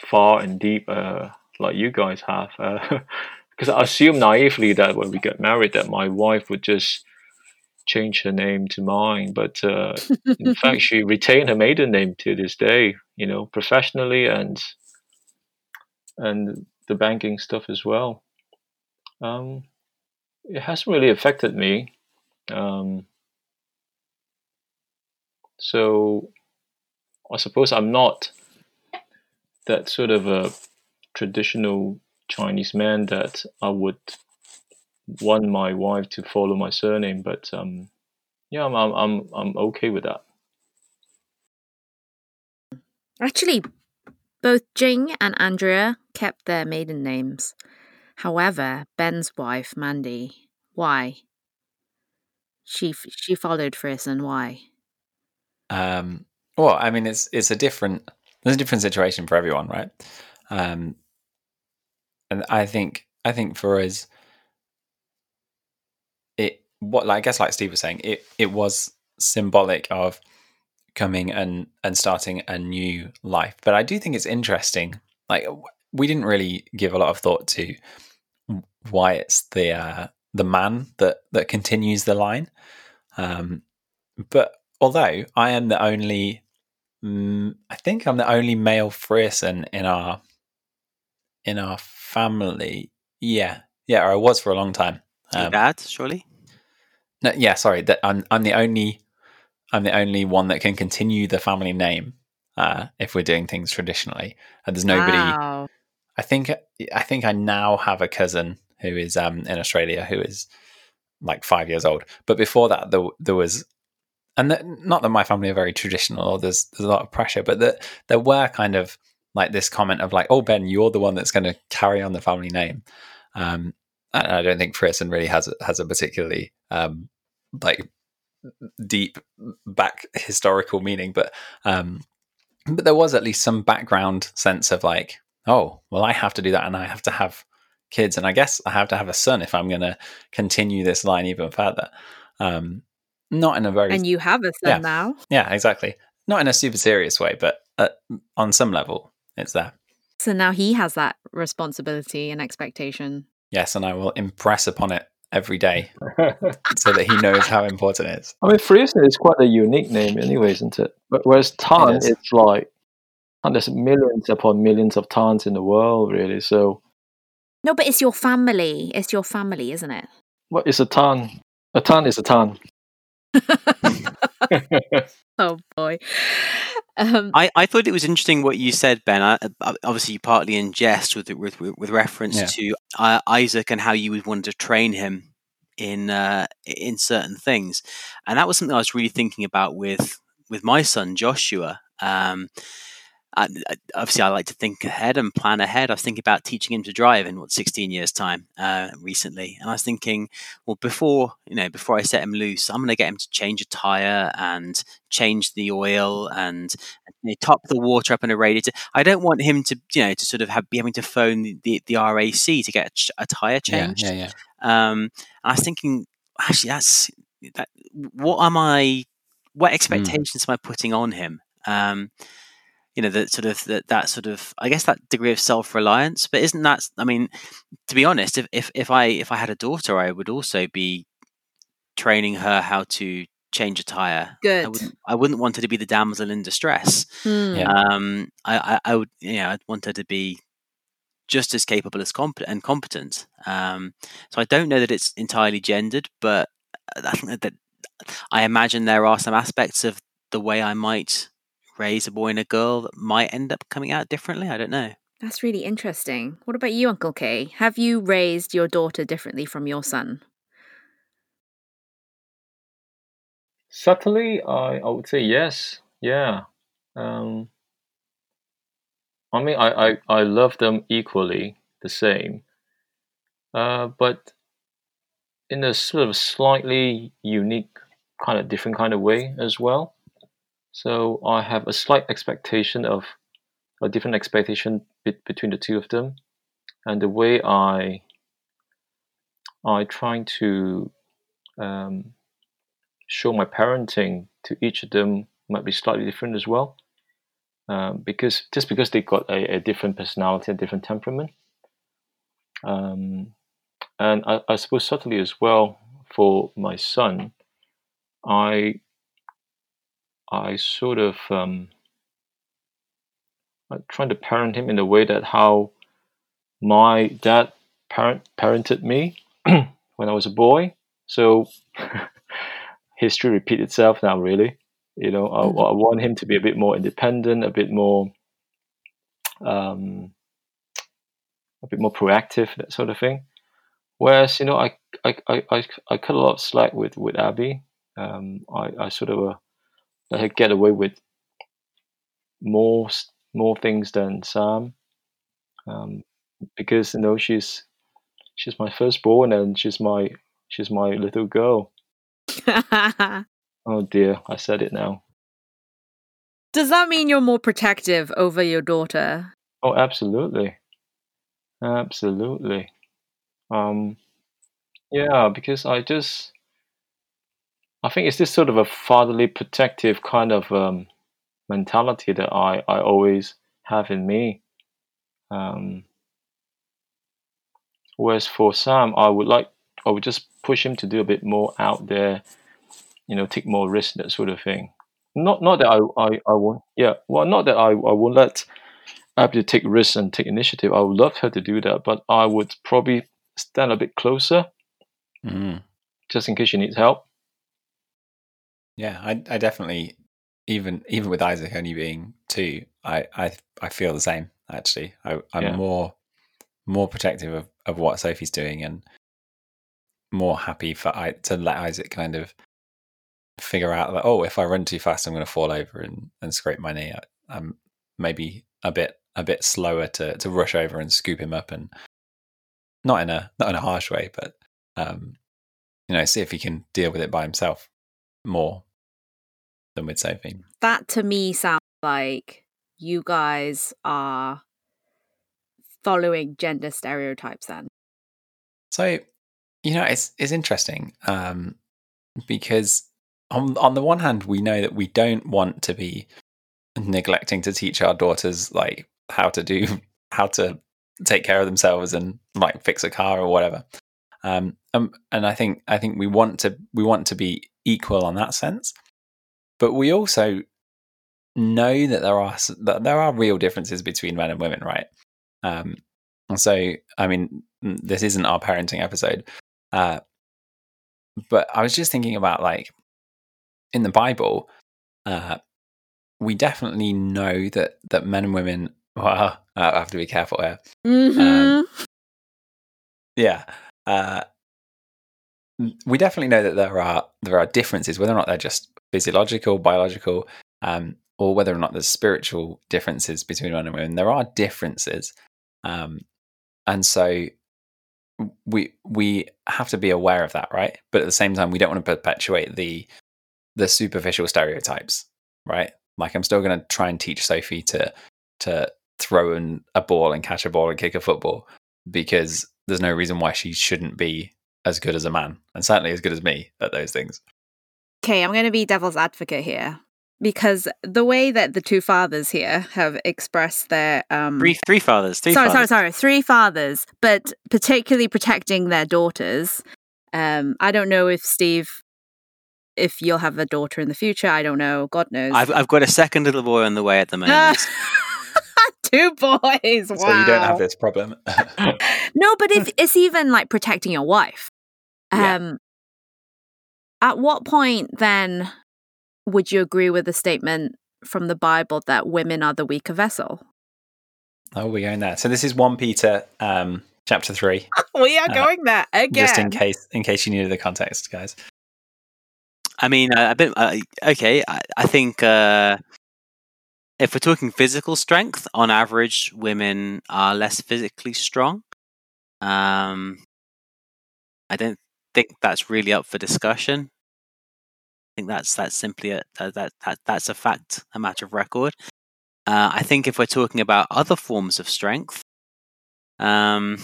far and deep uh, like you guys have. Because uh, I assume naively that when we get married, that my wife would just change her name to mine, but uh, in fact, she retained her maiden name to this day. You know, professionally and and the banking stuff as well. Um, it hasn't really affected me. Um, so I suppose I'm not that sort of a traditional Chinese man that I would want my wife to follow my surname, but um, yeah, I'm, I'm I'm I'm okay with that.
Actually, both Jing and Andrea kept their maiden names. However, Ben's wife, Mandy, why? She she followed Fris, and why?
Um, well, I mean, it's it's a different there's a different situation for everyone, right? Um, and I think I think for us, it what like I guess like Steve was saying, it it was symbolic of coming and and starting a new life. But I do think it's interesting. Like we didn't really give a lot of thought to why it's the uh, the man that that continues the line. Um, but although I am the only, mm, I think I'm the only male Frierson in our in our family. Yeah, yeah, or I was for a long time.
Um, dad, surely.
No, yeah, sorry. That I'm I'm the only I'm the only one that can continue the family name uh, if we're doing things traditionally. And there's nobody. Wow. I think I think I now have a cousin who is um, in Australia who is like five years old. But before that, there, there was, and the, not that my family are very traditional or there's there's a lot of pressure, but that there were kind of like this comment of like, "Oh Ben, you're the one that's going to carry on the family name." Um, and I don't think Frierson really has has a particularly um, like deep back historical meaning, but um, but there was at least some background sense of like, oh, well, I have to do that, and I have to have kids, and I guess I have to have a son if I'm going to continue this line even further. Um, not in a very
and you have a son
yeah,
now.
Yeah, exactly. Not in a super serious way, but uh, on some level, it's there.
So now he has that responsibility and expectation.
Yes, and I will impress upon it every day so that he knows how important it is.
I mean, Frierson is quite a unique name, anyway, isn't it? But whereas Tan, it it's like and there's millions upon millions of Tans in the world, really. So
no, but it's your family. It's your family, isn't it?
What is a Tan? A Tan is a Tan.
oh boy.
Um, I, I thought it was interesting what you said, Ben. I, obviously, partly in jest with with with reference yeah. to uh, Isaac and how you would want to train him in uh, in certain things, and that was something I was really thinking about with with my son Joshua. Um, obviously, I like to think ahead and plan ahead. I was thinking about teaching him to drive in what 16 years' time uh, recently, and I was thinking, well, before you know, before I set him loose, I'm going to get him to change a tire and change the oil and you know, top the water up in a radiator. I don't want him to, you know, to sort of have, be having to phone the, the, the RAC to get a, a tire changed.
Yeah, yeah, yeah.
Um, I was thinking, actually, that's that. What am I? What hmm. expectations mm. am I putting on him? Um, you know that sort of that, that sort of i guess that degree of self-reliance. But isn't that i mean to be honest if, if if i if i had a daughter i would also be training her how to change a tire.
Good.
i wouldn't, I wouldn't want her to be the damsel in distress.
Hmm.
um I, I, I would yeah i'd want her to be just as capable as competent and competent. Um, so I don't know that it's entirely gendered, but I think that I imagine there are some aspects of the way I might raise a boy and a girl that might end up coming out differently. I don't know.
That's really interesting. What about you, Uncle K? Have you raised your daughter differently from your son?
Subtly, I, I would say yes. Yeah. Um, I mean, I, I, I love them equally, the same. Uh, but in a sort of slightly unique, kind of different kind of way as well. So I have a slight expectation of a different expectation be- between the two of them, and the way I I trying to um, show my parenting to each of them might be slightly different as well, um, because just because they got a, a different personality and different temperament, um, and I, I suppose subtly as well for my son, I I sort of um, trying to parent him in a way that how my dad parent parented me when I was a boy. So history repeats itself now. Really, you know, I, I, want him to be a bit more independent, a bit more, um, a bit more proactive, that sort of thing. Whereas, you know, I I, I, I, I cut a lot of slack with with Abby. Um, I, I sort of uh, let her get away with more more things than Sam, um, because you know she's she's my firstborn and she's my she's my little girl. oh dear, I said it now.
Does that mean you're more protective over your daughter?
Oh, absolutely, absolutely. Um, yeah, because I just I think it's this sort of a fatherly, protective kind of um, mentality that I, I always have in me. Um, whereas for Sam, I would like, I would just push him to do a bit more out there, you know, take more risks, that sort of thing. Not, not that I, I, I won't, yeah, well, not that I, I won't let Abby take risks and take initiative. I would love her to do that, but I would probably stand a bit closer,
mm.
just in case she needs help.
Yeah, I, I definitely even even with Isaac only being two, I I, I feel the same. Actually, I, I'm yeah. more more protective of, of what Sophie's doing and more happy for I to let Isaac kind of figure out that oh, if I run too fast, I'm going to fall over and, and scrape my knee. I, I'm maybe a bit a bit slower to to rush over and scoop him up and not in a not in a harsh way, but um, you know, see if he can deal with it by himself more than with Sophie.
That to me sounds like you guys are following gender stereotypes then.
So, you know, it's it's interesting um, because on on the one hand, we know that we don't want to be neglecting to teach our daughters like how to do how to take care of themselves and like fix a car or whatever. Um, um, and I think I think we want to we want to be equal on that sense. But we also know that there are that there are real differences between men and women, right? Um, and so, I mean, this isn't our parenting episode, uh, but I was just thinking about like in the Bible, uh, we definitely know that that men and women. Well, I have to be careful here.
Mm-hmm. Um,
yeah, uh, we definitely know that there are there are differences, whether or not they're just physiological, biological, um, or whether or not there's spiritual differences between men and women. There are differences, um, and so we we have to be aware of that, right? But at the same time, we don't want to perpetuate the the superficial stereotypes, right? Like I'm still going to try and teach Sophie to to throw in a ball and catch a ball and kick a football because there's no reason why she shouldn't be as good as a man and certainly as good as me at those things.
Okay, I'm going to be devil's advocate here because the way that the two fathers here have expressed their um
three three fathers three
sorry
fathers.
sorry sorry three fathers but particularly protecting their daughters um i don't know if steve if you'll have a daughter in the future i don't know god knows
i've, I've got a second little boy on the way at the moment
Two boys. Wow.
So you don't have this problem.
no, but it's, it's even like protecting your wife.
Yeah.
Um, At what point then would you agree with the statement from the Bible that women are the weaker vessel?
oh, we're going there. So this is one Peter, um, chapter three.
We are
Uh,
going there again.
Just in case, in case you needed the context, guys.
I mean, uh, a bit. Uh, okay, I, I think uh, if we're talking physical strength, on average, women are less physically strong. Um, I don't think that's really up for discussion. I think that's that's simply a that, that, that that's a fact, a matter of record. Uh, I think if we're talking about other forms of strength, um,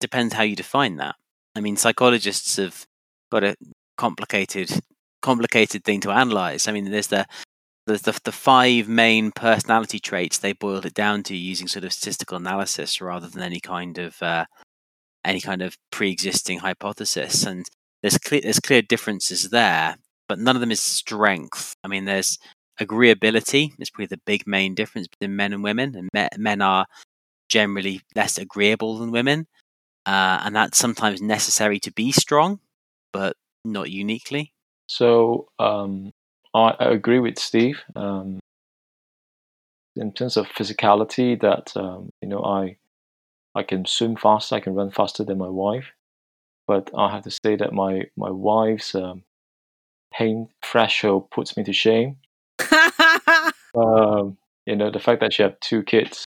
depends how you define that. I mean, psychologists have got a complicated complicated thing to analyze. I mean, there's the there's the, the five main personality traits they boiled it down to using sort of statistical analysis rather than any kind of uh, any kind of pre-existing hypothesis. And there's clear there's clear differences there, but none of them is strength. I mean, there's agreeability is probably the big main difference between men and women, and me- men are generally less agreeable than women, uh, and that's sometimes necessary to be strong, but not uniquely.
So um, I, I agree with Steve um, in terms of physicality. That um, you know, I I can swim faster, I can run faster than my wife, but I have to say that my my wife's um, pain threshold puts me to shame. Um, you know, the fact that she had two kids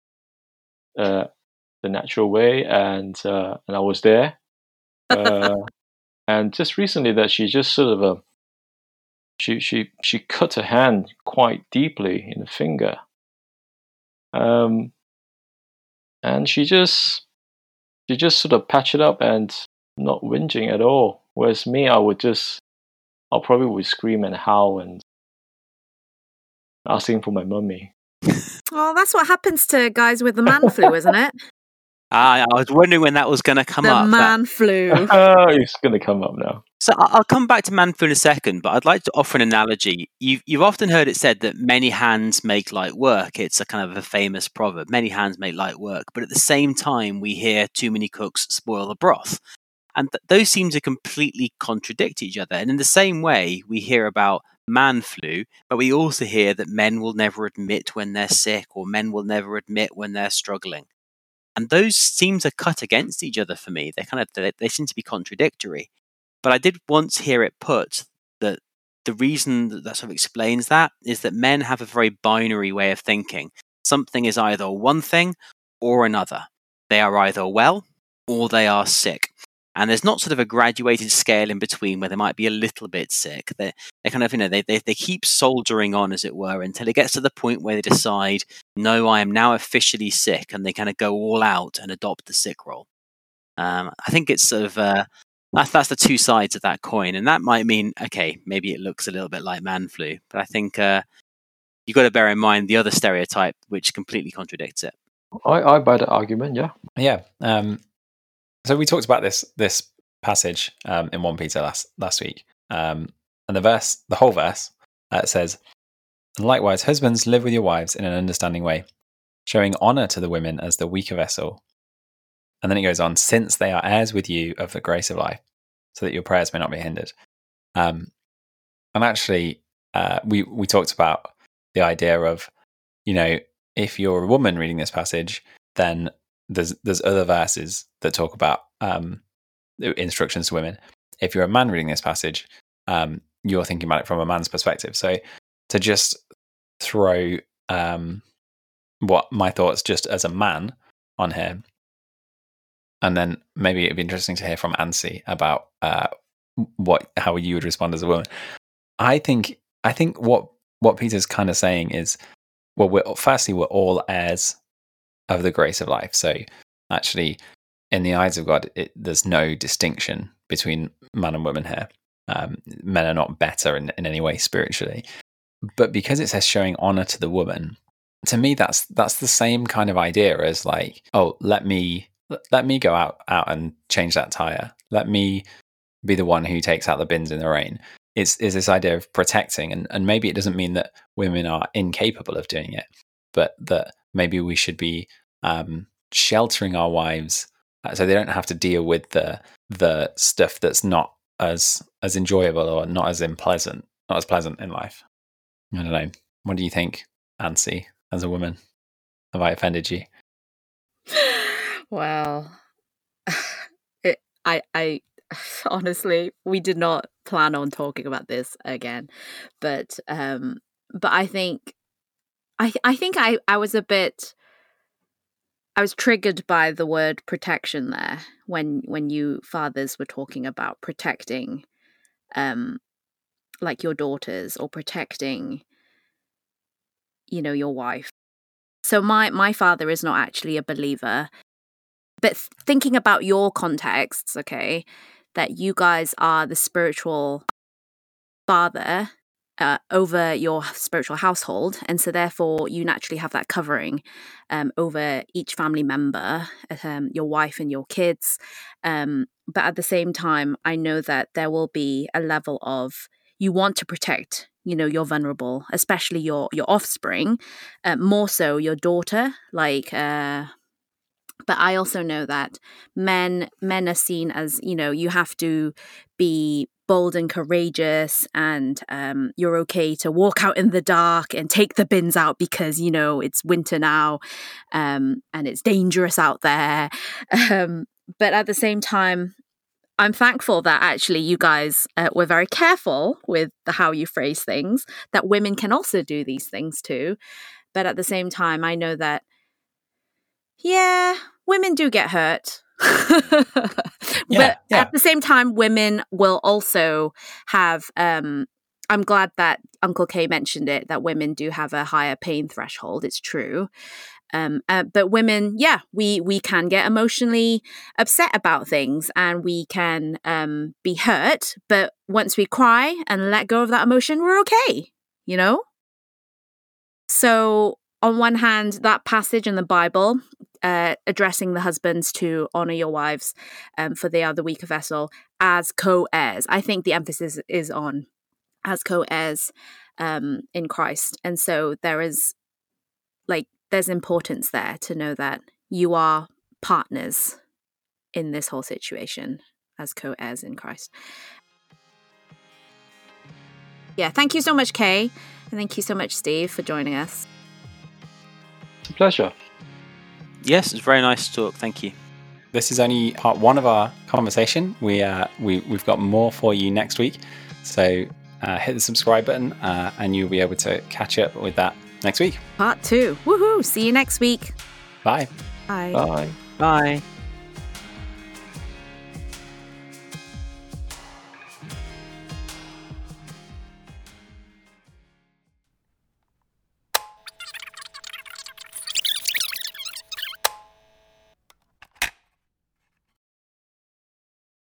uh, the natural way, and uh, and I was there, uh, and just recently that she just sort of uh, she she she cut her hand quite deeply in the finger, um, and she just she just sort of patched it up and not whinging at all. Whereas me, I would just I probably would scream and howl and asking for my mummy.
well, that's what happens to guys with the man flu, isn't it?
Ah, I was wondering when that was going to come
the
up. that-
man flu.
oh, it's gonna come up now.
So I- I'll come back to man flu in a second, but I'd like to offer an analogy. You've you've often heard it said that many hands make light work. It's a kind of a famous proverb. Many hands make light work, but at the same time, we hear too many cooks spoil the broth, and th- those seem to completely contradict each other. And in the same way, we hear about man flu, but we also hear that men will never admit when they're sick, or men will never admit when they're struggling. And those seem to cut against each other for me. They kind of they, they seem to be contradictory. But I did once hear it put that the reason that, that sort of explains that is that men have a very binary way of thinking. Something is either one thing or another. They are either well or they are sick. And there's not sort of a graduated scale in between where they might be a little bit sick. They they kind of, you know, they, they, they keep soldiering on, as it were, until it gets to the point where they decide, no, I am now officially sick, and they kind of go all out and adopt the sick role. Um, I think it's sort of uh, that's that's the two sides of that coin, and that might mean okay, maybe it looks a little bit like man flu, but I think uh, you've got to bear in mind the other stereotype which completely contradicts it.
I, I buy the argument, yeah.
Yeah. Um, so we talked about this this passage um, in one Peter last last week, um, and the verse, the whole verse, uh, says, "And likewise, husbands, live with your wives in an understanding way, showing honor to the women as the weaker vessel." And then it goes on, since they are heirs with you of the grace of life, so that your prayers may not be hindered. Um, and actually, uh, we we talked about the idea of, you know, if you're a woman reading this passage, then there's there's other verses that talk about um, instructions to women. If you're a man reading this passage, um, you're thinking about it from a man's perspective. So to just throw um, what my thoughts just as a man on here, and then maybe it'd be interesting to hear from Ansi about uh, what how you would respond as a woman. I think I think what what Peter's kind of saying is, well, we're firstly we're all heirs of the grace of life. So actually, in the eyes of God, it, there's no distinction between man and woman here. Um, men are not better in, in any way spiritually, but because it says showing honor to the woman, to me that's that's the same kind of idea as like, oh, let me let me go out out and change that tire. Let me be the one who takes out the bins in the rain. It's is this idea of protecting, and and maybe it doesn't mean that women are incapable of doing it, but that maybe we should be um, sheltering our wives uh, so they don't have to deal with the the stuff that's not as as enjoyable or not as unpleasant, not as pleasant in life. I don't know. What do you think, Ansi, as a woman? Have I offended you?
Well, it, I, I honestly, we did not plan on talking about this again, but, um, but I think, I, I think I, I was a bit, I was triggered by the word protection there when, when you fathers were talking about protecting, um, like your daughters or protecting, you know, your wife. So my my father is not actually a believer but thinking about your contexts, okay, that you guys are the spiritual father uh, over your spiritual household, and so therefore you naturally have that covering um, over each family member, um, your wife and your kids. Um, but at the same time, I know that there will be a level of you want to protect you know you're vulnerable especially your your offspring uh, more so your daughter like uh but i also know that men men are seen as you know you have to be bold and courageous and um, you're okay to walk out in the dark and take the bins out because you know it's winter now um, and it's dangerous out there um, but at the same time i'm thankful that actually you guys uh, were very careful with the, how you phrase things that women can also do these things too but at the same time i know that yeah, women do get hurt.
Yeah,
but
yeah.
at the same time, women will also have. Um, I'm glad that Uncle K mentioned it that women do have a higher pain threshold. It's true. Um, uh, but women, yeah, we we can get emotionally upset about things and we can um, be hurt. But once we cry and let go of that emotion, we're okay. You know. So on one hand, that passage in the Bible uh, addressing the husbands to honor your wives, um, for they are the weaker vessel, as co heirs. I think the emphasis is on as co heirs um, in Christ. And so there is like, there's importance there to know that you are partners in this whole situation as co heirs in Christ. Yeah, thank you so much, K. And thank you so much, Steve, for joining us.
It's a pleasure.
Yes, it's very nice to talk. Thank you.
This is only part one of our conversation. We uh, we we've got more for you next week, so uh, hit the subscribe button, uh, and you'll be able to catch up with that next week.
Part two. Woohoo! See you next week.
Bye.
Bye.
Bye.
Bye.